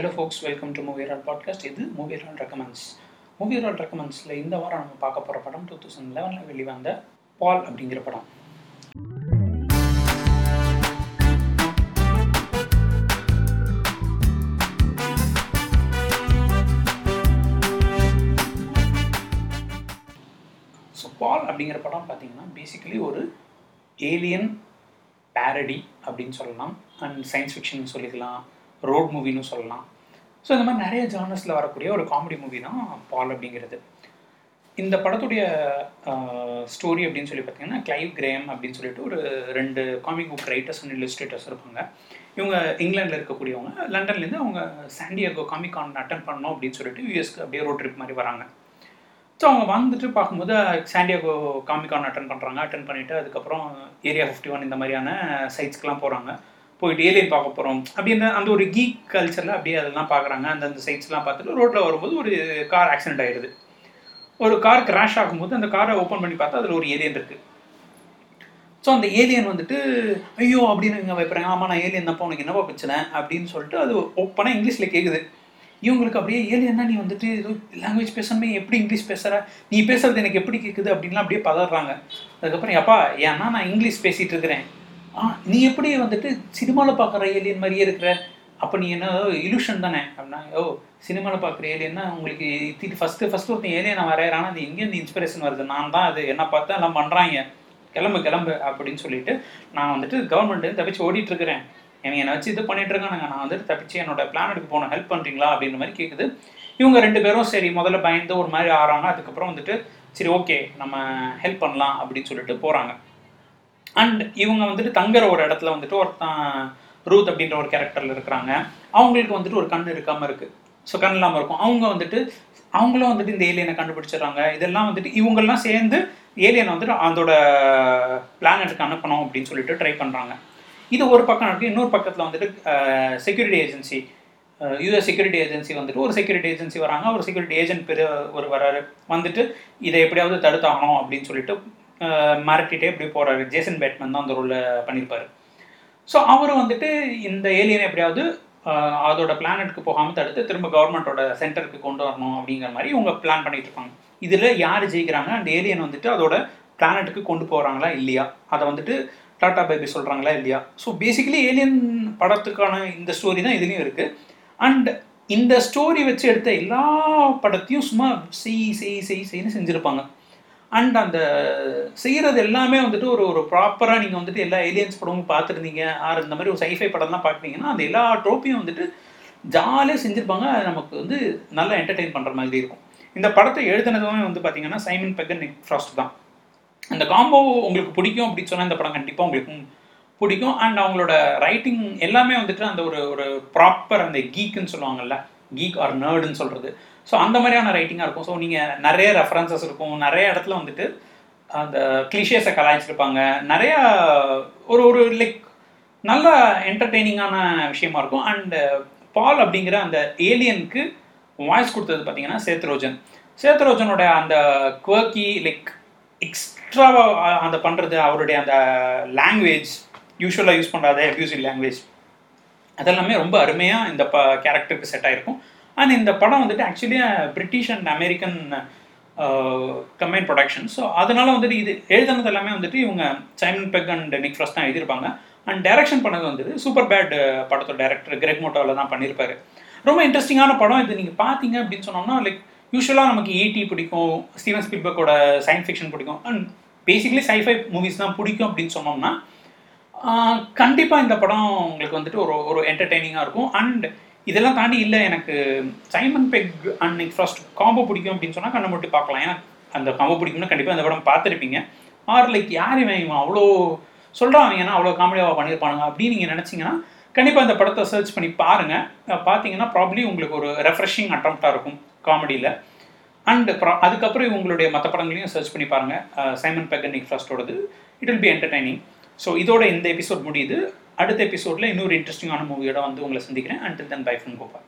Hello folks welcome to movie roll podcast இது movie roll recommends movie roll ரெக்கமெண்ட்ஸில் இந்த வாரம் நம்ம பார்க்க போகிற படம் டூ தௌசண்ட் லெவனில் வெளிவந்த பால் அப்படிங்கிற படம். ஸோ பால் அப்படிங்கிற படம் பார்த்தீங்கன்னா பேசிக்கலி ஒரு ஏலியன் பேரடி அப்படின்னு சொல்லலாம். அண்ட் சயின்ஸ் ஃபிக்ஷன் சொல்லிக்கலாம். ரோட் மூவின்னு சொல்லலாம். ஸோ இந்த மாதிரி நிறைய ஜானர்ஸில் வரக்கூடிய ஒரு காமெடி மூவி தான் பால் அப்படிங்கிறது. இந்த படத்துடைய ஸ்டோரி அப்படின்னு சொல்லி பார்த்தீங்கன்னா கிளைவ் கிரேம் அப்படின்னு சொல்லிட்டு ஒரு ரெண்டு comic book writers and illustrators இருப்பாங்க. இவங்க இங்கிலாண்டில் இருக்கக்கூடியவங்க. லண்டன்லேருந்து அவங்க சாண்டியாகோ காமிக் கான் அட்டன் பண்ணணும் அப்படின்னு சொல்லிட்டு யூஎஸ்க்கு அப்படியே ரோட் ட்ரிப் மாதிரி வராங்க. ஸோ அவங்க வந்துட்டு பார்க்கும்போது San Diego Comic Con attend பண்ணுறாங்க அட்டன் பண்ணிவிட்டு அதுக்கப்புறம் ஏரியா ஃபிஃப்டி ஒன் இந்த மாதிரியான சைட்ஸ்க்கெலாம் போகிறாங்க போயிட்டு ஏலியன் பார்க்க போகிறோம் அப்படின்னு அந்த ஒரு கீக் கல்ச்சரில் அப்படியே அதெல்லாம் பார்க்குறாங்க. அந்தந்த சைட்ஸ்லாம் பார்த்துட்டு ரோட்டில் வரும்போது ஒரு கார் ஆக்சிடென்ட் ஆகிடுது ஒரு கார் கிராஷ் ஆகும்போது அந்த காரை ஓப்பன் பண்ணி பார்த்தா அதில் ஒரு ஏலியன் இருக்குது ஸோ அந்த ஏலியன் வந்துட்டு ஐயோ அப்படின்னு இங்கே வைப்பறாங்க ஆமாம் நான் ஏலியன் தான்ப்பா உனக்கு என்னப்பா பிரச்சனை? அப்படின்னு சொல்லிட்டு அது ஓப்பனாக இங்கிலீஷில் கேட்குது இவங்களுக்கு அப்படியே ஏலியன்னா நீ வந்துட்டு ஏதோ லாங்குவேஜ் பேசணுமே எப்படி இங்கிலீஷ் பேசுகிற நீ பேசுறது எனக்கு எப்படி கேட்குது அப்படின்லாம் அப்படியே பதறாங்க. அதுக்கப்புறம் எப்பா ஏன்னா நான் இங்கிலீஷ் பேசிகிட்டு இருக்கிறேன். நீ எப்படி வந்துட்டு சினிமாவில் பார்க்குற ஏலியன் மாதிரியே இருக்கிற? அப்போ நீ என்ன இலுஷன் தானே? அப்படின்னா ஓ சினிமாவில் பார்க்குற ஏலியன்னா உங்களுக்கு திடீர் ஃபஸ்ட்டு ஃபஸ்ட்டு ஒருத்தன் ஏலியன் நான் வரையறானா அது எங்கேருந்து இன்ஸ்பிரேஷன் வருது? நான் தான் அது. என்ன பார்த்தா எல்லாம் பண்ணுறாங்க கிளம்பு கிளம்பு அப்படின்னு சொல்லிட்டு நான் வந்துட்டு கவர்மெண்ட்டு தப்பிச்சு ஓடிட்டு இருக்கிறேன். எனக்கு என்னை வச்சு இது பண்ணிட்டு இருக்கானுங்க. நான் வந்துட்டு தப்பிச்சு என்னோட பிளானட்டுக்கு போன ஹெல்ப் பண்ணுறீங்களா அப்படின்ற மாதிரி கேட்குது இவங்க ரெண்டு பேரும் சரி முதல்ல பயந்து ஒரு மாதிரி ஆறாங்க. அதுக்கப்புறம் வந்துட்டு சரி ஓகே நம்ம ஹெல்ப் பண்ணலாம் அப்படின்னு சொல்லிட்டு போகிறாங்க அண்ட் இவங்க வந்துட்டு தங்குற ஒரு இடத்துல வந்துட்டு ஒருத்தன் ரூத் அப்படின்ற ஒரு கேரக்டரில் இருக்கிறாங்க. அவங்களுக்கு வந்துட்டு ஒரு கண் இருக்காமல் இருக்குது ஸோ கண் இல்லாமல் இருக்கும். அவங்க வந்துட்டு அவங்களும் வந்துட்டு இந்த ஏலியனை கண்டுபிடிச்சிடுறாங்க. இதெல்லாம் வந்துட்டு இவங்கெல்லாம் சேர்ந்து ஏலியனை வந்துட்டு அதோட பிளானட்டுக்கு அனுப்பணும் அப்படின்னு சொல்லிட்டு ட்ரை பண்ணுறாங்க இது ஒரு பக்கம் இருக்குது இன்னொரு பக்கத்தில் வந்துட்டு security agency US security agency வந்துட்டு ஒரு செக்யூரிட்டி ஏஜென்சி வராங்க. ஒரு செக்யூரிட்டி ஏஜென்ட் பெரிய ஒரு வராரு. வந்துட்டு இதை எப்படியாவது தடுத்தாகணும் அப்படின்னு சொல்லிட்டு மிரட்டிட்டே இப்படி போகிறாரு ஜேசன் பேட்மேன் தான் அந்த ரோலில் பண்ணியிருப்பாரு ஸோ அவர் வந்துட்டு இந்த ஏலியனை எப்படியாவது அதோட பிளானட்டுக்கு போகாமல் தடுத்து திரும்ப கவர்மெண்ட்டோட சென்டருக்கு கொண்டு வரணும் அப்படிங்கிற மாதிரி இவங்க பிளான் பண்ணிட்டு இருப்பாங்க. இதில் யார் ஜெயிக்கிறாங்க அந்த ஏலியன் வந்துட்டு அதோட பிளானட்டுக்கு கொண்டு போகிறாங்களா இல்லையா? அதை வந்துட்டு டாட்டா பேபி சொல்கிறாங்களா இல்லையா? ஸோ பேசிக்கலி ஏலியன் படத்துக்கான இந்த ஸ்டோரி தான் இதுலேயும் இருக்குது அண்ட் இந்த ஸ்டோரி வச்சு எடுத்த எல்லா படத்தையும் சும்மா செய் செய் செய் செய்ன்னு செஞ்சுருப்பாங்க. அண்ட் அந்த செய்கிறது எல்லாமே வந்துட்டு ஒரு ஒரு ப்ராப்பராக நீங்கள் வந்துட்டு எல்லா ஏலியன்ஸ் படமும் பார்த்துருந்தீங்க. ஆர் இந்த மாதிரி ஒரு சைஃபை படம்லாம் பார்த்தீங்கன்னா அந்த எல்லா ட்ரோப்பையும் வந்துட்டு ஜாலியாக செஞ்சுருப்பாங்க. அது நமக்கு வந்து நல்லா என்டர்டெயின் பண்ணுற மாதிரி இருக்கும். இந்த படத்தை எழுதுனதுமே வந்து பார்த்தீங்கன்னா சைமன் பெக்கன் நெக் ஃப்ராஸ்ட் தான். அந்த காம்போ உங்களுக்கு பிடிக்கும் அப்படின்னு சொன்னால் இந்த படம் கண்டிப்பாக உங்களுக்கு பிடிக்கும். அண்ட் அவங்களோட ரைட்டிங் எல்லாமே வந்துட்டு அந்த ஒரு ஒரு ப்ராப்பர் அந்த கீக்குன்னு சொல்லுவாங்கல்ல கீக் ஆர் நேர்டுன்னு சொல்கிறது ஸோ அந்த மாதிரியான ரைட்டிங்காக இருக்கும். ஸோ நீங்கள் நிறைய ரெஃபரன்சஸ் இருக்கும். நிறைய இடத்துல வந்துட்டு அந்த கிளிஷேஸை கலாய்ச்சிருப்பாங்க. நிறையா ஒரு ஒரு லைக் நல்ல என்டர்டெய்னிங்கான விஷயமா இருக்கும். அண்ட் பால் அப்படிங்கிற அந்த ஏலியனுக்கு வாய்ஸ் கொடுத்தது பார்த்தீங்கன்னா சேத்ரோஜன் சேத்ரோஜனோட அந்த குவர்க்கி லைக் எக்ஸ்ட்ராவாக அந்த பண்ணுறது அவருடைய அந்த லாங்குவேஜ் யூஸ்வலாக யூஸ் பண்ணாத அப்யூசிவ் லாங்குவேஜ் அதெல்லாமே ரொம்ப அருமையாக இந்த ப கேரக்டருக்கு செட் ஆகிருக்கும் அண்ட் இந்த படம் வந்துட்டு actually British and American combine production so அதனால வந்துட்டு இது எழுதுனது எல்லாமே வந்துட்டு இவங்க Simon Pegg and Nick Frost தான் எழுதியிருப்பாங்க. அண்ட் டைரக்ஷன் பண்ணது வந்துட்டு சூப்பர் பேட் படத்தோட டேரக்டர் கிரெக் மோட்டோவில் தான் பண்ணியிருப்பாரு. ரொம்ப இன்ட்ரெஸ்டிங்கான படம் இது. நீங்கள் பார்த்தீங்க அப்படின்னு சொன்னோம்னா லைக் யூஸ்வலாக நமக்கு ஈடி பிடிக்கும் ஸ்டீவன் ஸ்பீல்பர்க்கோட சயின்ஸ் ஃபிக்ஷன் பிடிக்கும். And basically sci fi movies தான் பிடிக்கும் அப்படின்னு சொன்னோம்னா கண்டிப்பாக இந்த படம் உங்களுக்கு வந்துட்டு ஒரு ஒரு என்டர்டெய்னிங்காக இருக்கும். அண்ட் இதெல்லாம் தாண்டி இல்லை எனக்கு Simon Pegg and Frost combo பிடிக்கும் அப்படின்னு சொன்னால் கண்ணை மட்டும் பார்க்கலாம். ஏன்னா அந்த காம்போ பிடிக்கும்னா கண்டிப்பாக அந்த படம் பார்த்துருப்பீங்க. ஆர் லைக் யார் இவன்? இவன் அவ்வளோ சொல்கிறான் ஏன்னா அவ்வளோ காமெடியாக பண்ணியிருப்பானுங்க அப்படின்னு நீங்கள் நினச்சிங்கன்னா கண்டிப்பாக அந்த படத்தை சர்ச் பண்ணி பாருங்கள் பார்த்தீங்கன்னா ப்ராப்ளி உங்களுக்கு ஒரு ரெஃப்ரெஷிங் அட்டம்ப்டாக இருக்கும் காமெடியில் அண்ட் அதுக்கப்புறம் உங்களுடைய மற்ற படங்களையும் சர்ச் பண்ணி பாருங்கள் சைமன் பெக் அன்னைக்கு ஃப்ராஸ்டோடது it will be entertaining so இதோட இந்த எபிசோட் முடியுது. அடுத்த எபிசோடில் இன்னொரு இன்ட்ரெஸ்டிங்கான மூவியோட வந்து உங்களை சந்திக்கிறேன். Until then bye from Gopal